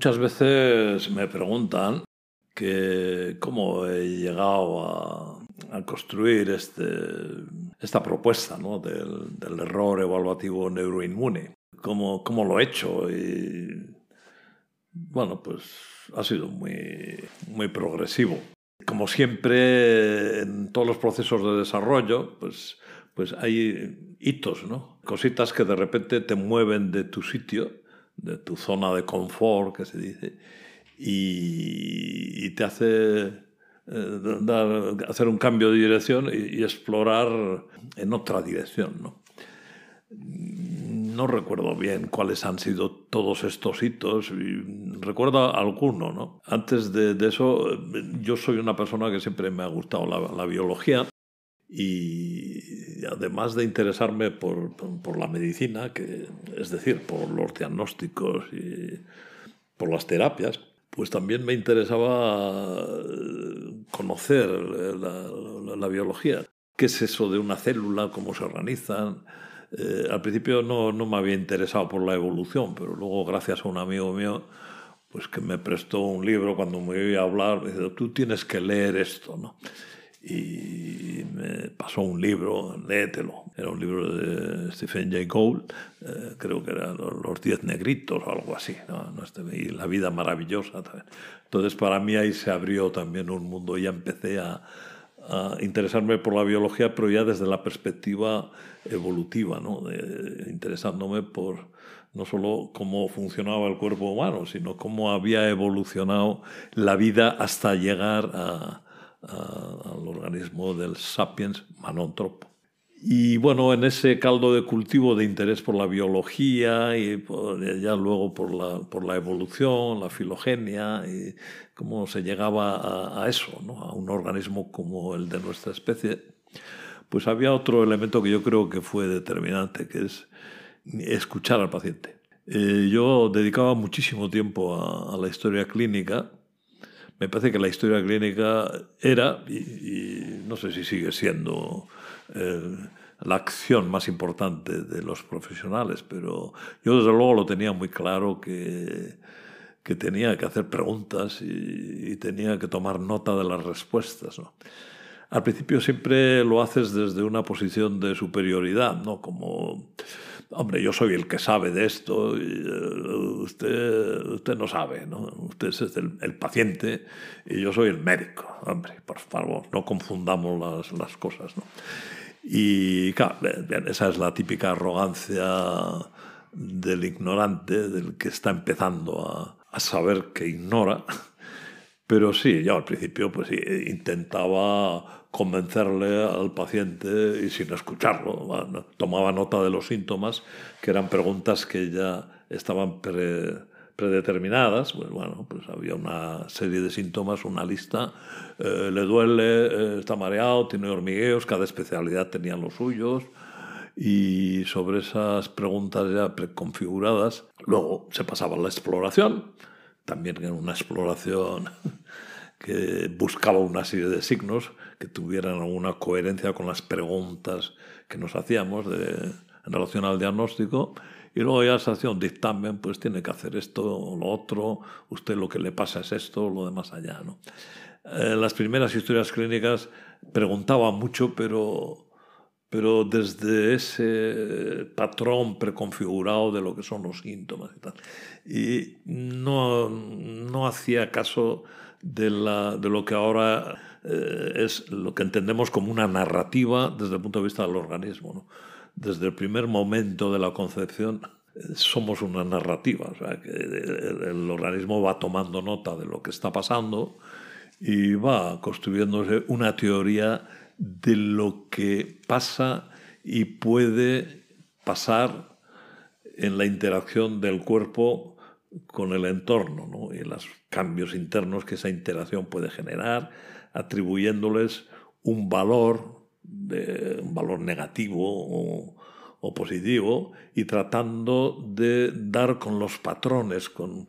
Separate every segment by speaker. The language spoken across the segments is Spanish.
Speaker 1: Muchas veces me preguntan que cómo he llegado a, construir este, esta propuesta del, error evaluativo neuroinmune. ¿Cómo, ¿Cómo, lo he hecho? Y bueno, pues ha sido muy, muy progresivo. Como siempre en todos los procesos de desarrollo, pues, pues hay hitos, ¿no? Cositas que de repente te mueven de tu sitio, de tu zona de confort, que se dice, y, te hace eh, dar, hacer un cambio de dirección y, explorar en otra dirección. ¿no? no recuerdo bien cuáles han sido todos estos hitos, recuerdo alguno. ¿no? Antes de, eso, yo soy una persona que siempre me ha gustado la, biología y además de interesarme por, por, la medicina, que, es decir, por los diagnósticos y por las terapias, pues también me interesaba conocer eh, la, biología. ¿Qué es eso de una célula? ¿Cómo se organizan? Eh, al principio no, no, me había interesado por la evolución, pero luego gracias a un amigo mío, pues que me prestó un libro cuando me iba a hablar, me dijo, tú tienes que leer esto, ¿no? Y me pasó un libro, léetelo. Era un libro de Stephen Jay Gould, eh, creo que eran Los Diez Negritos o algo así, ¿no? Este, y La Vida Maravillosa también. Entonces, para mí ahí se abrió también un mundo y empecé a, a interesarme por la biología, pero ya desde la perspectiva evolutiva, ¿no? De, interesándome por no solo cómo funcionaba el cuerpo humano, sino cómo había evolucionado la vida hasta llegar a al organismo del sapiens manontropo. Y bueno, en ese caldo de cultivo de interés por la biología y ya luego por la, por la evolución, la filogenia, y cómo se llegaba a, eso, a un organismo como el de nuestra especie, pues había otro elemento que yo creo que fue determinante, que es escuchar al paciente. Eh, yo dedicaba muchísimo tiempo a la historia clínica me parece que la historia clínica era, y, no sé si sigue siendo, eh, la acción más importante de los profesionales, pero yo desde luego lo tenía muy claro que, que tenía que hacer preguntas y, tenía que tomar nota de las respuestas. Al principio siempre lo haces desde una posición de superioridad, ¿no? como hombre, yo soy el que sabe de esto, y, eh, usted, usted no sabe, ¿no? Usted es el, paciente y yo soy el médico. Hombre, por favor, no confundamos las, las cosas, ¿no? Y claro, esa es la típica arrogancia del ignorante, del que está empezando a, a saber que ignora. Pero sí, yo al principio pues intentaba convencerle al paciente y sin escucharlo. tomaba nota de los síntomas, que eran preguntas que ya estaban predeterminadas. Pues bueno, pues había una serie de síntomas, una lista. Eh, le duele, eh, está mareado, tiene hormigueos, cada especialidad tenía los suyos. Y sobre esas preguntas ya preconfiguradas, luego se pasaba a la exploración. También era una exploración que buscaba una serie de signos que tuvieran alguna coherencia con las preguntas que nos hacíamos en relación al diagnóstico. Y luego ya se hacía un dictamen, pues tiene que hacer esto o lo otro, usted lo que le pasa es esto o lo demás allá. ¿no? Eh, las primeras historias clínicas preguntaban mucho, pero, pero desde ese patrón preconfigurado de lo que son los síntomas y tal. Y no, no hacía caso de, la, de lo que ahora eh, es lo que entendemos como una narrativa desde el punto de vista del organismo. Desde el primer momento de la concepción eh, somos una narrativa, o sea, que el, organismo va tomando nota de lo que está pasando y va construyéndose una teoría de lo que pasa y puede pasar en la interacción del cuerpo con el entorno ¿no? y los cambios internos que esa interacción puede generar, atribuyéndoles un valor, un valor negativo o, positivo y tratando de dar con los patrones, con,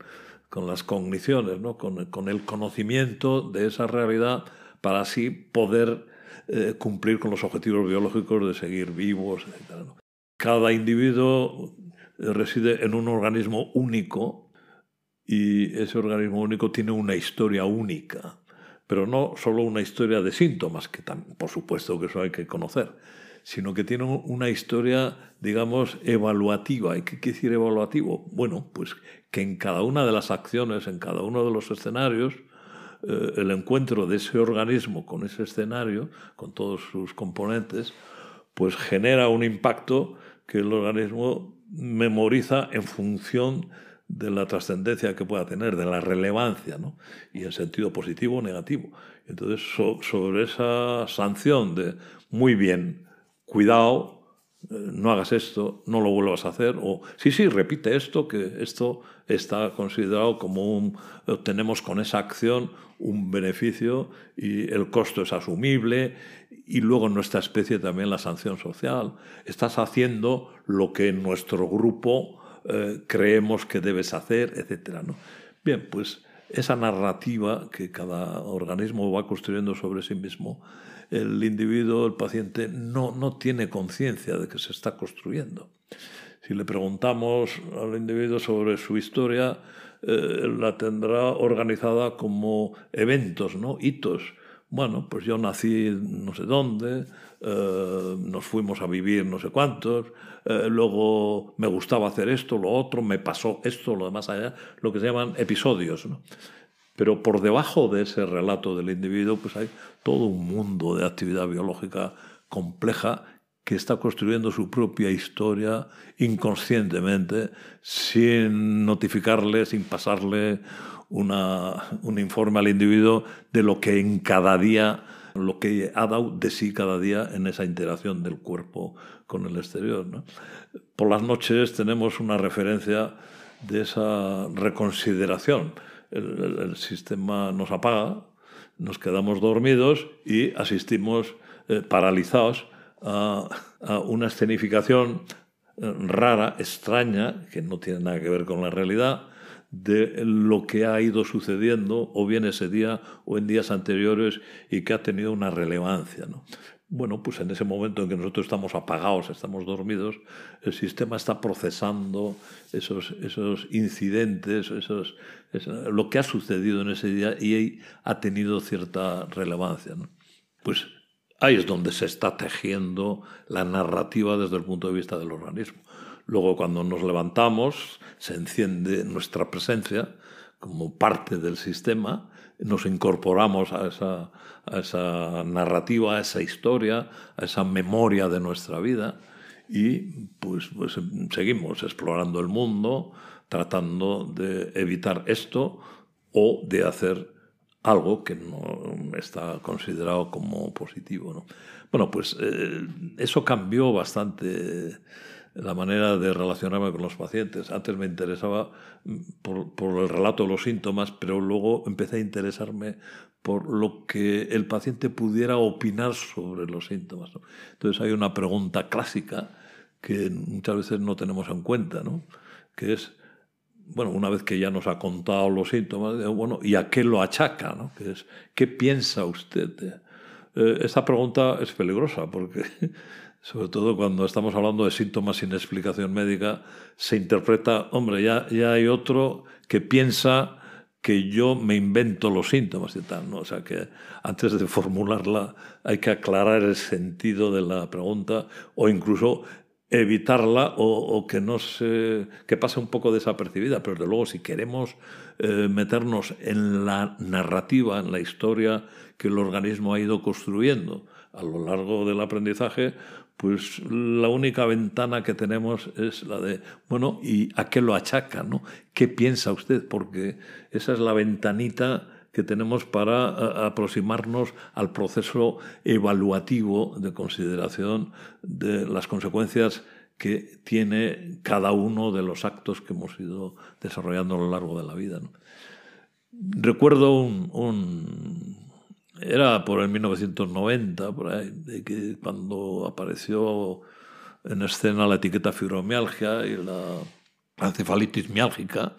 Speaker 1: con las cogniciones, ¿no? con, con, el conocimiento de esa realidad para así poder eh, cumplir con los objetivos biológicos de seguir vivos, etc. Cada individuo reside en un organismo único y ese organismo único tiene una historia única, pero no solo una historia de síntomas, que por supuesto que eso hay que conocer, sino que tiene una historia, digamos, evaluativa. ¿Y qué quiere decir evaluativo? Bueno, pues que en cada una de las acciones, en cada uno de los escenarios, eh, el encuentro de ese organismo con ese escenario, con todos sus componentes, pues genera un impacto que el organismo memoriza en función de la trascendencia que pueda tener, de la relevancia, ¿no? y en sentido positivo o negativo. Entonces, sobre esa sanción de muy bien, cuidado, no hagas esto, no lo vuelvas a hacer, o sí, sí, repite esto, que esto está considerado como un, obtenemos con esa acción un beneficio y el costo es asumible, y luego en nuestra especie también la sanción social. Estás haciendo lo que en nuestro grupo eh, creemos que debes hacer, etc. ¿no? Bien, pues esa narrativa que cada organismo va construyendo sobre sí mismo, el individuo, el paciente, no, no tiene conciencia de que se está construyendo. Si le preguntamos al individuo sobre su historia, eh, la tendrá organizada como eventos, ¿no? hitos. Bueno, pues yo nací no sé dónde, eh, nos fuimos a vivir no sé cuántos, eh, luego me gustaba hacer esto, lo otro, me pasó esto, lo demás allá, lo que se llaman episodios. Pero por debajo de ese relato del individuo, pues hay todo un mundo de actividad biológica compleja que está construyendo su propia historia inconscientemente, sin notificarle, sin pasarle una, un informe al individuo de lo que en cada día, lo que ha dado de sí cada día en esa interacción del cuerpo con el exterior. Por las noches tenemos una referencia de esa reconsideración el, sistema nos apaga, nos quedamos dormidos y asistimos eh, paralizados a, una escenificación eh, rara, extraña, que no tiene nada que ver con la realidad, de lo que ha ido sucediendo o bien ese día o en días anteriores y que ha tenido una relevancia. ¿no? Bueno, pues en ese momento en que nosotros estamos apagados, estamos dormidos, el sistema está procesando esos, esos incidentes, esos, lo que ha sucedido en ese día y ha tenido cierta relevancia. Pues ahí es donde se está tejiendo la narrativa desde el punto de vista del organismo. Luego cuando nos levantamos se enciende nuestra presencia como parte del sistema, nos incorporamos a esa, narrativa, a esa historia, a esa memoria de nuestra vida y pues, pues seguimos explorando el mundo, tratando de evitar esto o de hacer algo que no está considerado como positivo. Bueno, pues eh, eso cambió bastante la manera de relacionarme con los pacientes. Antes me interesaba mm, por, el relato de los síntomas, pero luego empecé a interesarme por lo que el paciente pudiera opinar sobre los síntomas. Entonces hay una pregunta clásica que muchas veces no tenemos en cuenta, ¿no? que es, bueno, una vez que ya nos ha contado los síntomas, bueno, ¿y a qué lo achaca? ¿no? Que es, ¿qué piensa usted? Eh, esta pregunta es peligrosa porque sobre todo cuando estamos hablando de síntomas sin explicación médica, se interpreta, hombre, ya, ya hay otro que piensa que yo me invento los síntomas y tal, ¿no? O sea que antes de formularla hay que aclarar el sentido de la pregunta o incluso evitarla o, que no se, que pase un poco desapercibida, pero desde luego si queremos eh, meternos en la narrativa, en la historia que el organismo ha ido construyendo a lo largo del aprendizaje, pues la única ventana que tenemos es la de, bueno, ¿y a qué lo achaca? ¿no? ¿Qué piensa usted? Porque esa es la ventanita que tenemos para aproximarnos al proceso evaluativo de consideración de las consecuencias que tiene cada uno de los actos que hemos ido desarrollando a lo largo de la vida. Recuerdo un era por el 1990, por ahí, que cuando apareció en escena la etiqueta fibromialgia y la encefalitis miálgica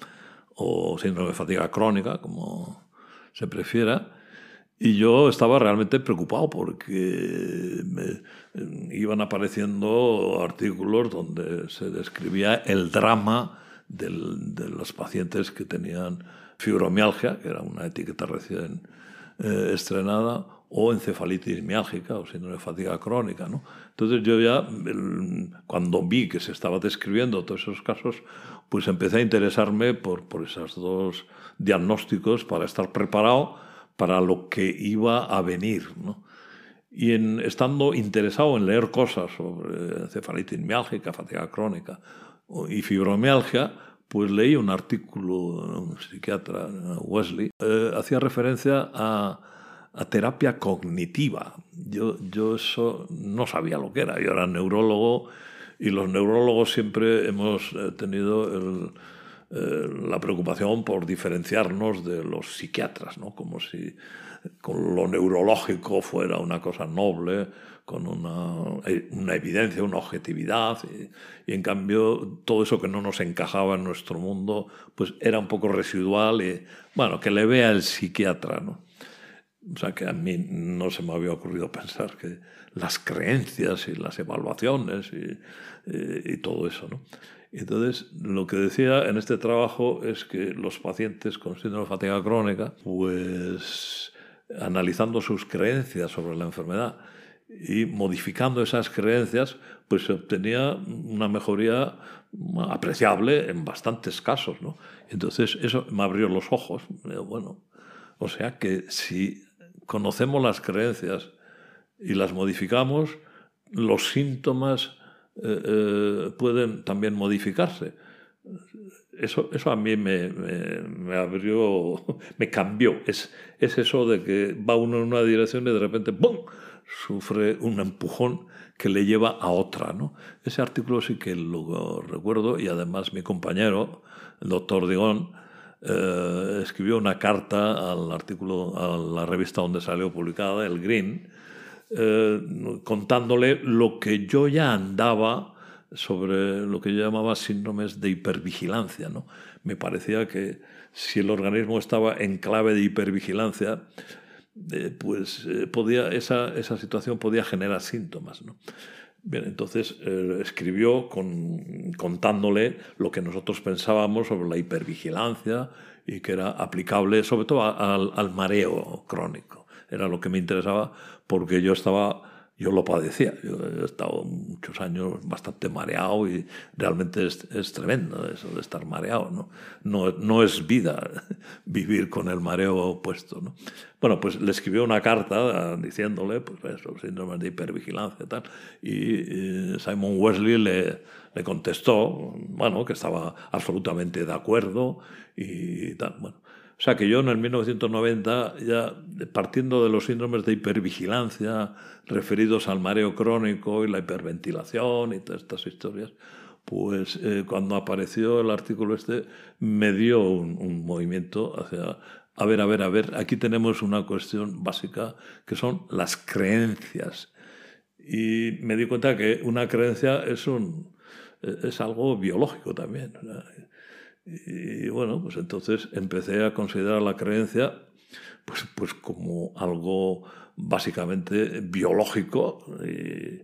Speaker 1: o síndrome de fatiga crónica, como se prefiera. Y yo estaba realmente preocupado porque me, iban apareciendo artículos donde se describía el drama de los pacientes que tenían fibromialgia, que era una etiqueta recién eh, estrenada, o encefalitis miálgica o síndrome de fatiga crónica. ¿no? Entonces yo ya, cuando vi que se estaba describiendo todos esos casos, pues empecé a interesarme por, por esos dos diagnósticos para estar preparado para lo que iba a venir. ¿no? Y en, estando interesado en leer cosas sobre encefalitis miálgica, fatiga crónica y fibromialgia, pues leí un artículo un psiquiatra, Wesley, eh, hacía referencia a a terapia cognitiva. Yo, yo eso no sabía lo que era. Yo era neurólogo y los neurólogos siempre hemos eh, tenido eh, la preocupación por diferenciarnos de los psiquiatras, ¿no? como si con lo neurológico fuera una cosa noble, con una, una evidencia, una objetividad, y, y, en cambio todo eso que no nos encajaba en nuestro mundo, pues era un poco residual y, bueno, que le vea el psiquiatra, ¿no? O sea que a mí no se me había ocurrido pensar que las creencias y las evaluaciones y, y, todo eso. ¿no? Entonces, lo que decía en este trabajo es que los pacientes con síndrome de fatiga crónica, pues analizando sus creencias sobre la enfermedad y modificando esas creencias, pues se obtenía una mejoría apreciable en bastantes casos. ¿no? Entonces, eso me abrió los ojos. Bueno, o sea que si conocemos las creencias y las modificamos, los síntomas eh, eh, pueden también modificarse. Eso, eso a mí me, me, abrió, me cambió. Es, es eso de que va uno en una dirección y de repente ¡pum! sufre un empujón que le lleva a otra. ¿no? Ese artículo sí que lo recuerdo y además mi compañero, el doctor Digón, eh, escribió una carta al artículo, a la revista donde salió publicada, el Green, eh, contándole lo que yo ya andaba sobre lo que yo llamaba síndromes de hipervigilancia. ¿no? Me parecía que si el organismo estaba en clave de hipervigilancia, eh, pues podía, esa, esa, situación podía generar síntomas. ¿no? Bien, entonces eh, escribió con, contándole lo que nosotros pensábamos sobre la hipervigilancia y que era aplicable sobre todo al mareo crónico. Era lo que me interesaba porque yo estaba yo lo padecía. Yo he estado muchos años bastante mareado y realmente es, es tremendo eso de estar mareado. ¿no? No, no es vida vivir con el mareo opuesto. ¿no? Bueno, pues le escribió una carta diciéndole, pues eso, síndrome de hipervigilancia y tal, y, Simon Wesley le, le contestó, bueno, que estaba absolutamente de acuerdo y tal. Bueno, o sea que yo en el 1990, ya partiendo de los síndromes de hipervigilancia referidos al mareo crónico y la hiperventilación y todas estas historias, pues eh, cuando apareció el artículo este me dio un, movimiento hacia, a ver, a ver, a ver, aquí tenemos una cuestión básica que son las creencias. Y me di cuenta que una creencia es, un, es algo biológico también. Y bueno, pues entonces empecé a considerar la creencia pues, pues como algo básicamente biológico. Y,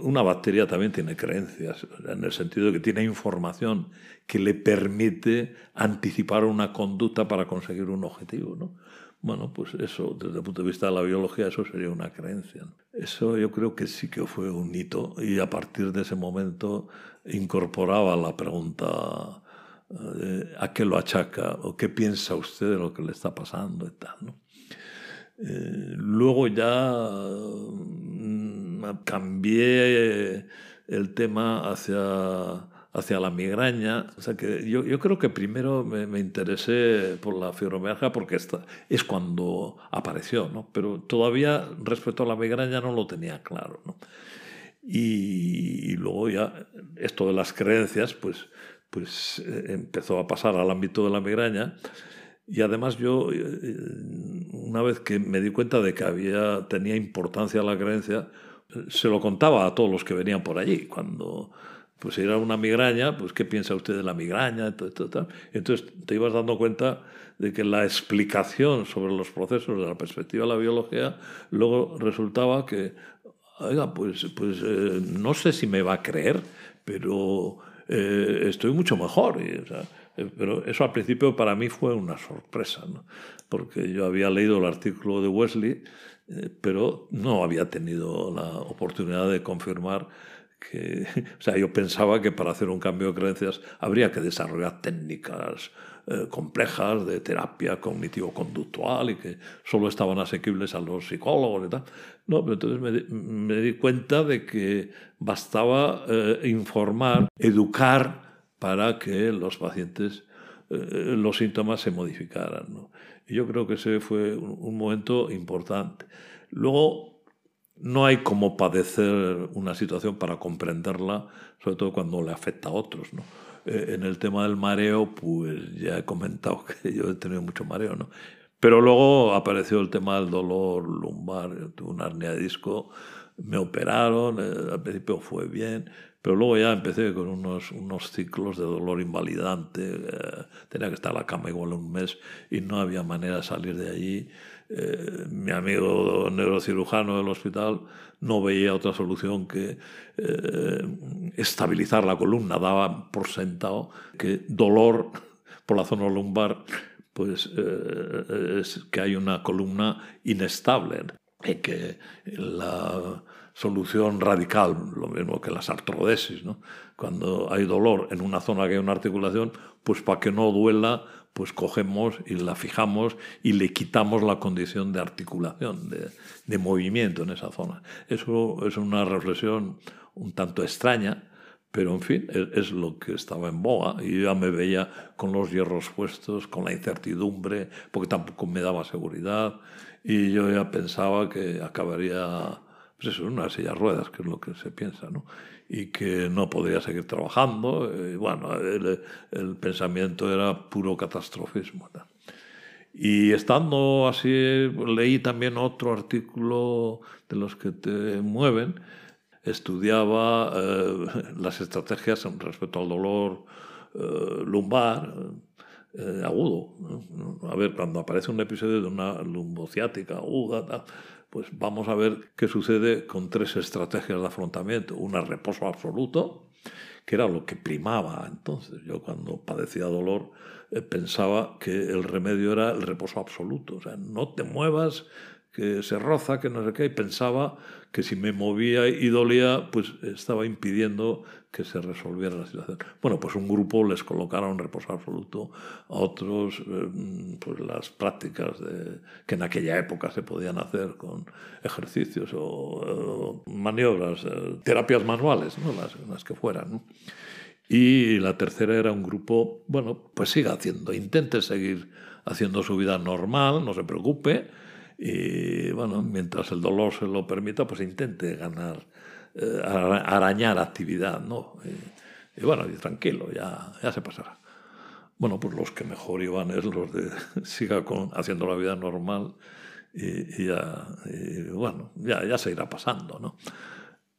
Speaker 1: una bacteria también tiene creencias, en el sentido de que tiene información que le permite anticipar una conducta para conseguir un objetivo. ¿no? Bueno, pues eso, desde el punto de vista de la biología, eso sería una creencia. Eso yo creo que sí que fue un hito y a partir de ese momento incorporaba la pregunta a qué lo achaca o qué piensa usted de lo que le está pasando y tal. ¿no? Eh, luego ya mm, cambié el tema hacia, hacia la migraña. O sea que yo, yo creo que primero me, me, interesé por la fibromialgia porque esta, es cuando apareció, ¿no? pero todavía respecto a la migraña no lo tenía claro. ¿no? Y, y, luego ya esto de las creencias, pues pues eh, empezó a pasar al ámbito de la migraña. Y además yo, eh, una vez que me di cuenta de que había, tenía importancia la creencia, se lo contaba a todos los que venían por allí. Cuando pues era una migraña, pues ¿qué piensa usted de la migraña? Entonces te ibas dando cuenta de que la explicación sobre los procesos de la perspectiva de la biología luego resultaba que, oiga, pues, pues eh, no sé si me va a creer, pero eh, estoy mucho mejor. Eh, pero eso al principio para mí fue una sorpresa, porque yo había leído el artículo de Wesley, eh, pero no había tenido la oportunidad de confirmar que, o sea, yo pensaba que para hacer un cambio de creencias habría que desarrollar técnicas complejas de terapia cognitivo-conductual y que solo estaban asequibles a los psicólogos y tal. No, pero entonces me, di cuenta de que bastaba informar, educar para que los pacientes, eh, los síntomas se modificaran. Y yo creo que ese fue un, momento importante. Luego, no hay como padecer una situación para comprenderla, sobre todo cuando le afecta a otros. Eh, en el tema del mareo, pues ya he comentado que yo he tenido mucho mareo, ¿no? Pero luego apareció el tema del dolor lumbar, tuve una hernia de disco, me operaron, eh, al principio fue bien, pero luego ya empecé con unos, unos ciclos de dolor invalidante. Eh, tenía que estar en la cama igual un mes y no había manera de salir de allí. Eh, mi amigo neurocirujano del hospital no veía otra solución que eh, estabilizar la columna. Daba por sentado que dolor por la zona lumbar pues es que hay una columna inestable y que la solución radical, lo mismo que las artrodesis. ¿no? Cuando hay dolor en una zona que hay una articulación, pues para que no duela, pues cogemos y la fijamos y le quitamos la condición de articulación, de movimiento en esa zona. Eso es una reflexión un tanto extraña, pero en fin, es, lo que estaba en boga y yo ya me veía con los hierros puestos, con la incertidumbre, porque tampoco me daba seguridad y yo ya pensaba que acabaría pues eso, una silla de ruedas, que es lo que se piensa, ¿no? Y que no podría seguir trabajando. Y bueno, el, el, pensamiento era puro catastrofismo. Y estando así, leí también otro artículo de los que te mueven, estudiaba eh, las estrategias respecto al dolor eh, lumbar eh, agudo. A ver, cuando aparece un episodio de una lumbociática aguda, pues vamos a ver qué sucede con tres estrategias de afrontamiento. Una, reposo absoluto, que era lo que primaba entonces. Yo cuando padecía dolor pensaba que el remedio era el reposo absoluto. O sea, no te muevas, que se roza, que no sé qué, y pensaba que si me movía y dolía, pues estaba impidiendo que se resolviera la situación. Bueno, pues un grupo les colocaron reposo absoluto, a otros eh, pues las prácticas de, que en aquella época se podían hacer con ejercicios o, maniobras, eh, terapias manuales, ¿no? las, las que fueran. Y la tercera era un grupo, bueno, pues siga haciendo, intente seguir haciendo su vida normal, no se preocupe, y bueno, mientras el dolor se lo permita, pues intente ganar, eh, arañar actividad, ¿no? Y, bueno, y tranquilo, ya, ya se pasará. Bueno, pues los que mejor iban es los de siga con, haciendo la vida normal y, ya, bueno, ya, ya se irá pasando, ¿no?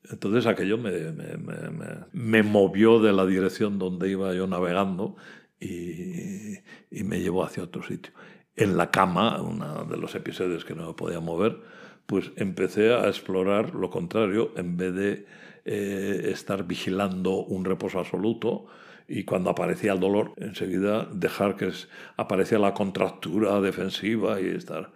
Speaker 1: Entonces aquello me, me, me, me, movió de la dirección donde iba yo navegando y, y me llevó hacia otro sitio en la cama, uno de los episodios que no me podía mover, pues empecé a explorar lo contrario, en vez de eh, estar vigilando un reposo absoluto y cuando aparecía el dolor, enseguida dejar que aparecía la contractura defensiva y estar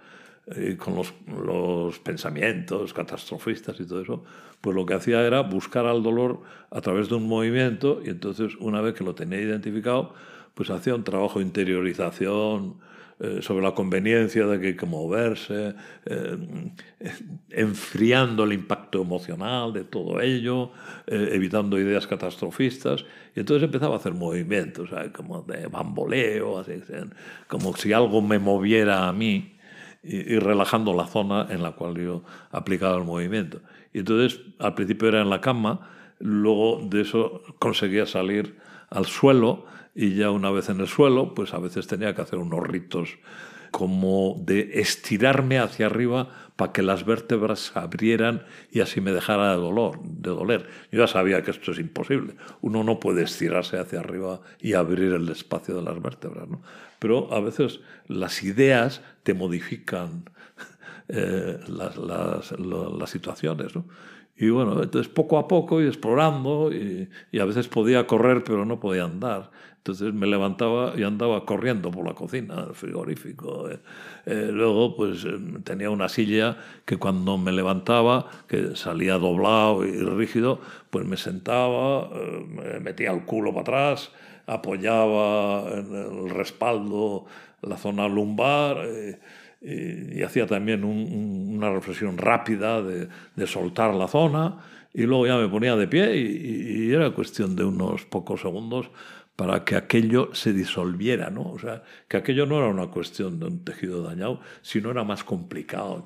Speaker 1: eh, con los, los, pensamientos catastrofistas y todo eso, pues lo que hacía era buscar al dolor a través de un movimiento y entonces una vez que lo tenía identificado, pues hacía un trabajo de interiorización, eh, sobre la conveniencia de que hay que moverse, eh, enfriando el impacto emocional de todo ello, eh, evitando ideas catastrofistas. Y entonces empezaba a hacer movimientos, como de bamboleo, así, como si algo me moviera a mí y, y relajando la zona en la cual yo aplicaba el movimiento. Y entonces al principio era en la cama, luego de eso conseguía salir al suelo y ya una vez en el suelo, pues a veces tenía que hacer unos ritos como de estirarme hacia arriba para que las vértebras se abrieran y así me dejara de dolor, de doler. Yo ya sabía que esto es imposible. Uno no puede estirarse hacia arriba y abrir el espacio de las vértebras, ¿no? Pero a veces las ideas te modifican eh, las, las, las, situaciones. ¿no? Y bueno, entonces poco a poco y explorando, y, y, a veces podía correr, pero no podía andar. Entonces me levantaba y andaba corriendo por la cocina, el frigorífico. Eh. Eh, luego, pues tenía una silla que cuando me levantaba, que salía doblado y rígido, pues me sentaba, me metía el culo para atrás, apoyaba en el respaldo la zona lumbar eh, y, hacía también una reflexión rápida de, soltar la zona y luego ya me ponía de pie y, era cuestión de unos pocos segundos para que aquello se disolviera, ¿no? O sea, que aquello no era una cuestión de un tejido dañado, sino era más complicado.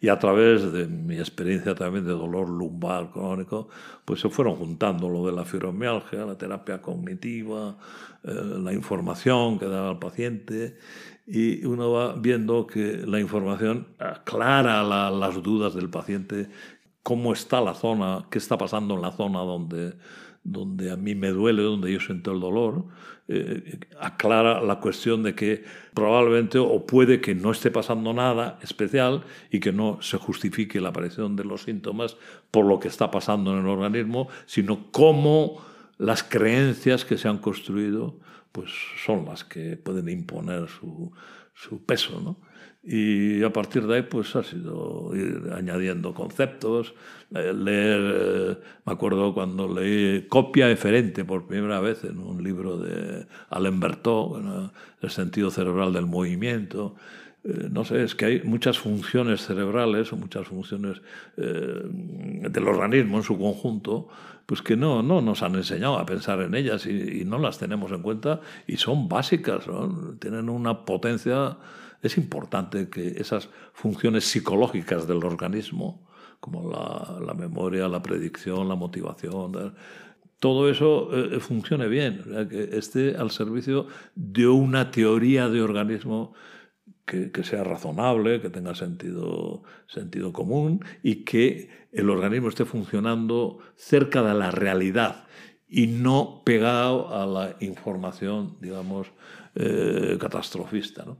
Speaker 1: Y a través de mi experiencia también de dolor lumbar crónico, pues se fueron juntando lo de la fibromialgia, la terapia cognitiva, eh, la información que daba el paciente, y uno va viendo que la información aclara las dudas del paciente, cómo está la zona, qué está pasando en la zona donde donde a mí me duele, donde yo siento el dolor, eh, aclara la cuestión de que probablemente o puede que no esté pasando nada especial y que no se justifique la aparición de los síntomas por lo que está pasando en el organismo, sino cómo las creencias que se han construido pues son las que pueden imponer su, su peso. ¿no? Y a partir de ahí, pues ha sido ir añadiendo conceptos, eh, leer, eh, me acuerdo cuando leí Copia eferente por primera vez en un libro de Alain Bertot, El sentido cerebral del movimiento. Eh, no sé, es que hay muchas funciones cerebrales o muchas funciones del organismo en su conjunto, pues que no, no nos han enseñado a pensar en ellas y, y no las tenemos en cuenta y son básicas, ¿no? tienen una potencia es importante que esas funciones psicológicas del organismo, como la, memoria, la predicción, la motivación, todo eso eh, funcione bien, que esté al servicio de una teoría de organismo que, sea razonable, que tenga sentido, sentido común y que el organismo esté funcionando cerca de la realidad y no pegado a la información, digamos, eh, catastrofista. ¿no?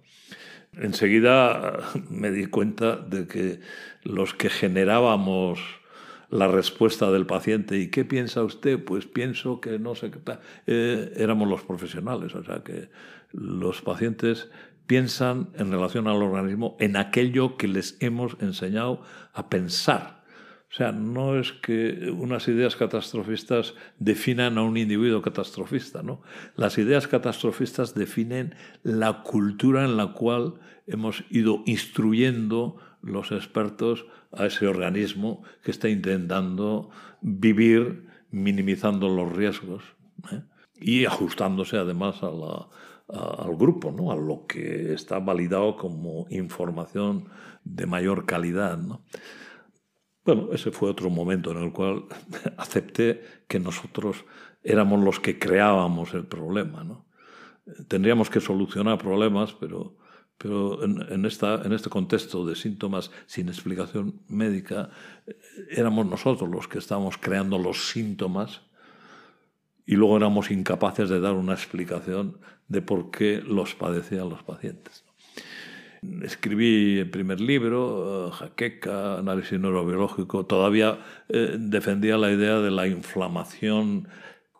Speaker 1: Enseguida me di cuenta de que los que generábamos la respuesta del paciente, ¿y qué piensa usted? Pues pienso que no sé qué, eh, éramos los profesionales, o sea que los pacientes piensan en relación al organismo en aquello que les hemos enseñado a pensar o sea, no es que unas ideas catastrofistas definan a un individuo catastrofista, ¿no? Las ideas catastrofistas definen la cultura en la cual hemos ido instruyendo los expertos a ese organismo que está intentando vivir minimizando los riesgos ¿eh? y ajustándose además al grupo, ¿no? a lo que está validado como información de mayor calidad. ¿no? Bueno, ese fue otro momento en el cual acepté que nosotros éramos los que creábamos el problema. ¿no? Tendríamos que solucionar problemas, pero, pero en, esta, en este contexto de síntomas sin explicación médica, eh, éramos nosotros los que estábamos creando los síntomas y luego éramos incapaces de dar una explicación de por qué los padecían los pacientes. Escribí el primer libro, eh, Jaqueca, análisis neurobiológico, todavía eh, defendía la idea de la inflamación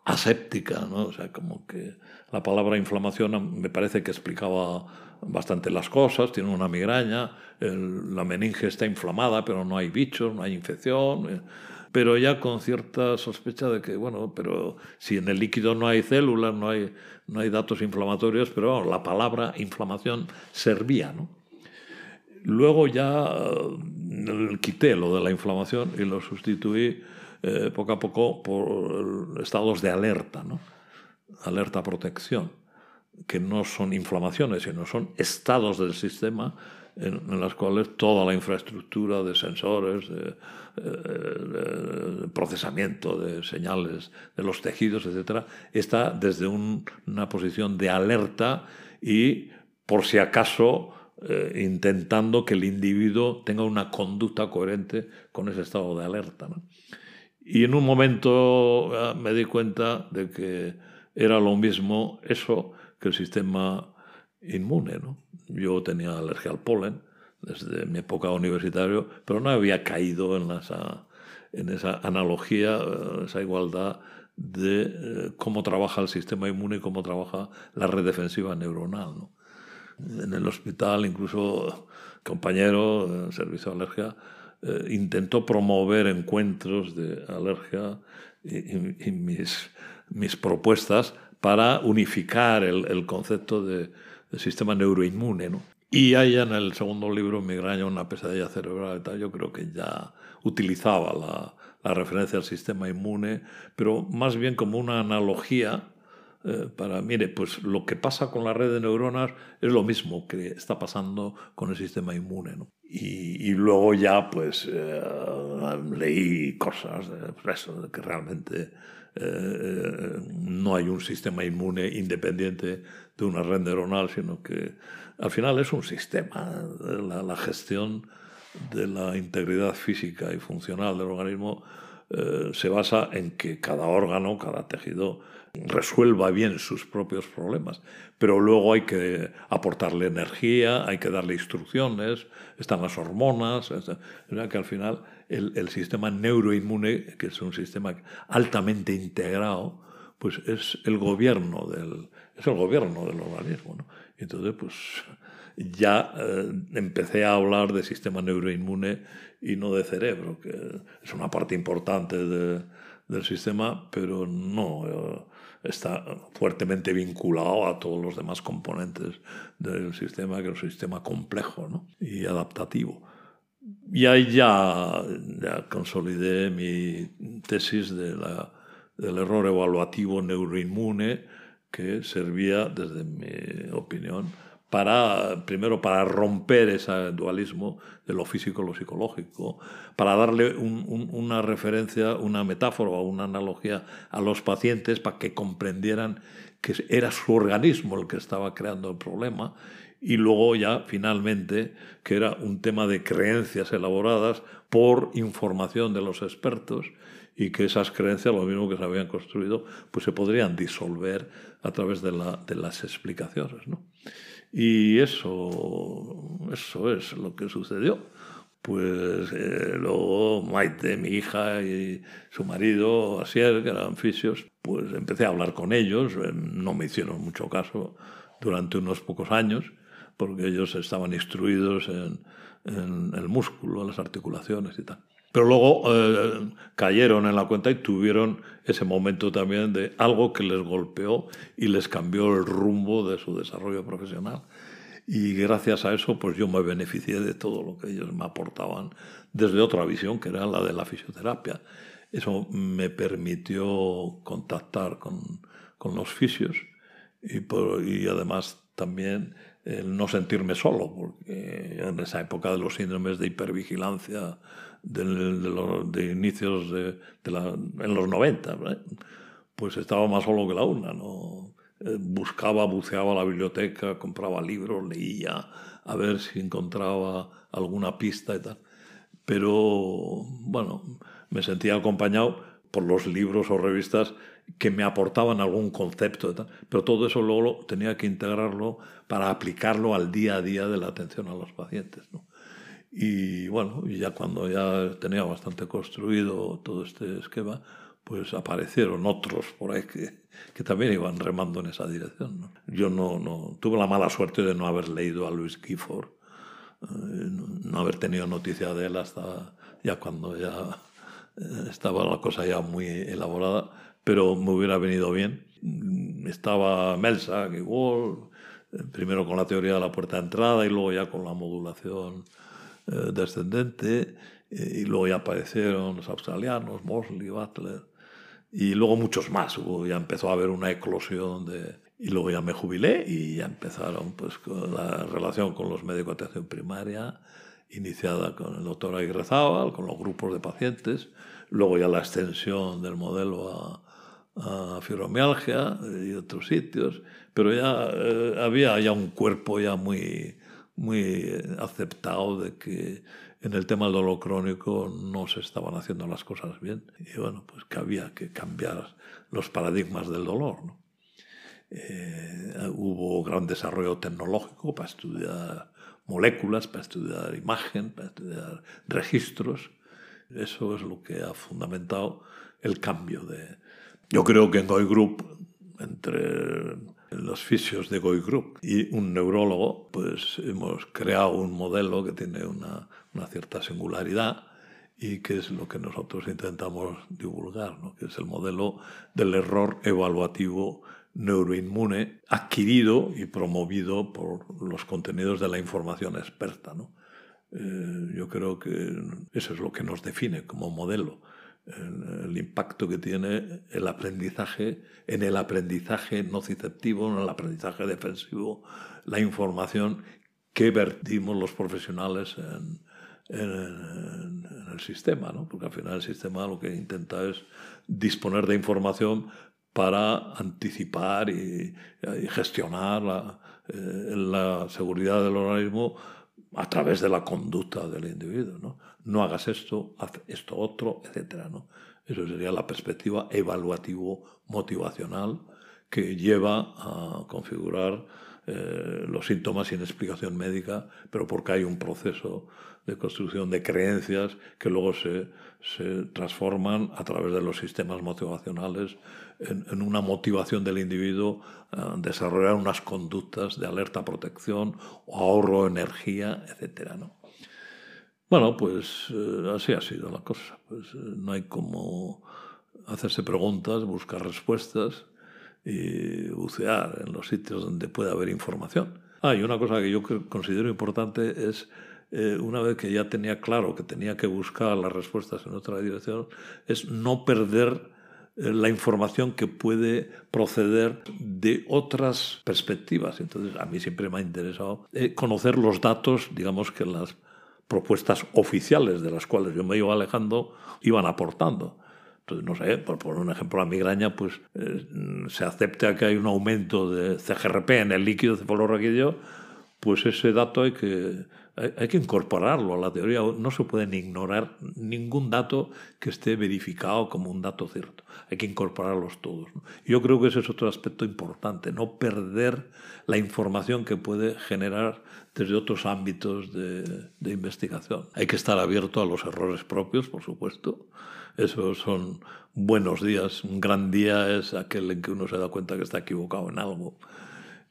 Speaker 1: aséptica, ¿no? O sea, como que la palabra inflamación me parece que explicaba bastante las cosas, tiene una migraña, la meninge está inflamada, pero no hay bichos, no hay infección, eh, pero ya con cierta sospecha de que, bueno, pero si en el líquido no hay células, no hay, no hay datos inflamatorios, pero la palabra inflamación servía, ¿no? Luego ya eh, quité lo de la inflamación y lo sustituí eh, poco a poco por estados de alerta, ¿no? alerta protección, que no son inflamaciones, sino son estados del sistema en, en los cuales toda la infraestructura de sensores, de, de procesamiento de señales de los tejidos, etc., está desde un, una posición de alerta y, por si acaso, eh, intentando que el individuo tenga una conducta coherente con ese estado de alerta. Y en un momento eh, me di cuenta de que era lo mismo eso que el sistema inmune. ¿no? Yo tenía alergia al polen, desde mi época universitaria, pero no había caído en esa, en esa analogía, eh, esa igualdad de eh, cómo trabaja el sistema inmune y cómo trabaja la red defensiva neuronal. En el hospital, incluso compañero del servicio de alergia eh, intentó promover encuentros de alergia y, mis, mis, propuestas para unificar el, el concepto de, sistema neuroinmune. ¿no? Y allá en el segundo libro, Migraña, una pesadilla cerebral, yo creo que ya utilizaba la, la referencia al sistema inmune, pero más bien como una analogía eh, para, mire, pues lo que pasa con la red de neuronas es lo mismo que está pasando con el sistema inmune. ¿no? Y, y, luego ya, pues, eh, leí cosas, de eso, que realmente eh, no hay un sistema inmune independiente de una red neuronal, sino que al final es un sistema, la, la gestión de la integridad física y funcional del organismo eh, se basa en que cada órgano, cada tejido resuelva bien sus propios problemas, pero luego hay que aportarle energía, hay que darle instrucciones, están las hormonas, o sea que al final el, el, sistema neuroinmune, que es un sistema altamente integrado, pues es el gobierno del, es el gobierno del organismo. ¿no? Entonces, pues ya eh, empecé a hablar de sistema neuroinmune y no de cerebro, que es una parte importante de, del sistema, pero no eh, está fuertemente vinculado a todos los demás componentes del sistema, que es un sistema complejo ¿no? y adaptativo. Y ahí ya, ya consolidé mi tesis de la, del error evaluativo neuroinmune, que servía, desde mi opinión, para, primero, para romper ese dualismo de lo físico y lo psicológico, para darle una referencia, una metáfora o una analogía a los pacientes para que comprendieran que era su organismo el que estaba creando el problema y luego ya finalmente que era un tema de creencias elaboradas por información de los expertos y que esas creencias, lo mismo que se habían construido, pues se podrían disolver a través de, la, de las explicaciones. ¿no? Y eso, eso es lo que sucedió. Pues eh, luego Maite, mi hija y su marido, Asier, que eran fisios, pues empecé a hablar con ellos. Eh, no me hicieron mucho caso durante unos pocos años, porque ellos estaban instruidos en, en el músculo, en las articulaciones y tal. Pero luego eh, cayeron en la cuenta y tuvieron ese momento también de algo que les golpeó y les cambió el rumbo de su desarrollo profesional. Y gracias a eso, pues yo me beneficié de todo lo que ellos me aportaban desde otra visión, que era la de la fisioterapia. Eso me permitió contactar con, con los fisios y, por, y además también el no sentirme solo, porque en esa época de los síndromes de hipervigilancia de, los, de inicios de, en los 90, pues estaba más solo que la una, ¿no? Eh, buscaba, buceaba la biblioteca, compraba libros, leía, a ver si encontraba alguna pista y tal. Pero, bueno, me sentía acompañado por los libros o revistas que me aportaban algún concepto, pero todo eso luego tenía que integrarlo para aplicarlo al día a día de la atención a los pacientes. ¿no? Y bueno, ya cuando ya tenía bastante construido todo este esquema, pues aparecieron otros por ahí que, que también iban remando en esa dirección. ¿no? Yo no, no, tuve la mala suerte de no haber leído a Luis Gifford, eh, no haber tenido noticia de él hasta ya cuando ya eh, estaba la cosa ya muy elaborada, pero me hubiera venido bien. Estaba Melsa, igual, primero con la teoría de la puerta de entrada y luego ya con la modulación eh, descendente, eh, y luego ya aparecieron los australianos, Mosley, Butler, y luego muchos más. Ya empezó a haber una eclosión de... Y luego ya me jubilé y ya empezaron pues, con la relación con los médicos de atención primaria, iniciada con el doctor Aguirre Zábal, con los grupos de pacientes, luego ya la extensión del modelo a, a fibromialgia y otros sitios, pero ya eh, había ya un cuerpo ya muy, muy aceptado de que en el tema del dolor crónico no se estaban haciendo las cosas bien y bueno, pues que había que cambiar los paradigmas del dolor. Eh, hubo gran desarrollo tecnológico para estudiar moléculas, para estudiar imagen, para estudiar registros. Eso es lo que ha fundamentado el cambio de... Yo creo que en Goy Group, entre los fisios de Goy Group y un neurólogo, pues hemos creado un modelo que tiene una, una cierta singularidad y que es lo que nosotros intentamos divulgar, ¿no? que es el modelo del error evaluativo neuroinmune adquirido y promovido por los contenidos de la información experta. ¿no? Eh, yo creo que eso es lo que nos define como modelo, el, impacto que tiene el aprendizaje en el aprendizaje nociceptivo, en el aprendizaje defensivo, la información que vertimos los profesionales en, en, en el sistema, ¿no? porque al final el sistema lo que intenta es disponer de información para anticipar y, y gestionar la, eh, la, seguridad del organismo a través de la conducta del individuo. No, no hagas esto, haz esto otro, etc. ¿no? Eso sería la perspectiva evaluativo-motivacional que lleva a configurar eh, los síntomas sin explicación médica, pero porque hay un proceso de construcción de creencias que luego se, se transforman a través de los sistemas motivacionales en, en una motivación del individuo a desarrollar unas conductas de alerta, protección, ahorro, energía, etc. ¿no? Bueno, pues eh, así ha sido la cosa. Pues, eh, no hay como hacerse preguntas, buscar respuestas y bucear en los sitios donde puede haber información. Ah, y una cosa que yo considero importante es, eh, una vez que ya tenía claro que tenía que buscar las respuestas en otra dirección, es no perder eh, la información que puede proceder de otras perspectivas. Entonces, a mí siempre me ha interesado eh, conocer los datos, digamos que las propuestas oficiales de las cuales yo me iba alejando iban aportando. Entonces, no sé, por poner un ejemplo, la migraña, pues eh, se acepta que hay un aumento de CGRP en el líquido cefalorraquídeo, pues ese dato hay que, hay, que incorporarlo a la teoría. No se puede ignorar ningún dato que esté verificado como un dato cierto. Hay que incorporarlos todos. Yo creo que ese es otro aspecto importante, no perder la información que puede generar desde otros ámbitos de, de investigación. Hay que estar abierto a los errores propios, por supuesto, esos son buenos días. Un gran día es aquel en que uno se da cuenta que está equivocado en algo.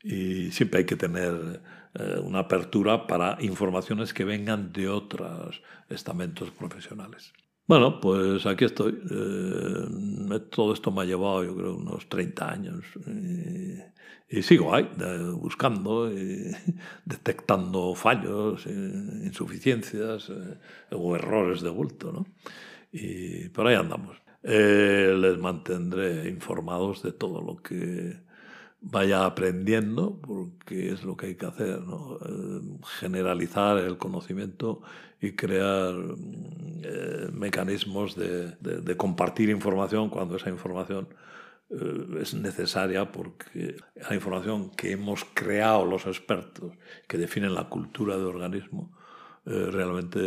Speaker 1: Y siempre hay que tener eh, una apertura para informaciones que vengan de otros estamentos profesionales. Bueno, pues aquí estoy. Eh, todo esto me ha llevado, yo creo, unos 30 años. Y, y sigo ahí, de, buscando, detectando fallos, insuficiencias eh, o errores de bulto, ¿no? y por ahí andamos. Eh, les mantendré informados de todo lo que vaya aprendiendo, porque es lo que hay que hacer, ¿no? generalizar el conocimiento y crear eh, mecanismos de, de, de, compartir información cuando esa información eh, es necesaria porque la información que hemos creado los expertos, que definen la cultura del organismo, eh, realmente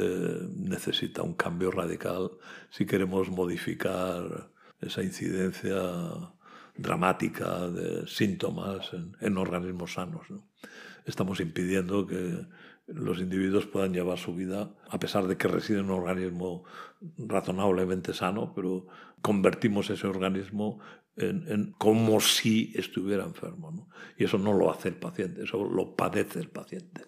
Speaker 1: necesita un cambio radical si queremos modificar esa incidencia dramática de síntomas en, organismos sanos. ¿no? Estamos impidiendo que los individuos puedan llevar su vida, a pesar de que residen en un organismo razonablemente sano, pero convertimos ese organismo en, como si estuviera enfermo. Y eso no lo hace el paciente, eso lo padece el paciente.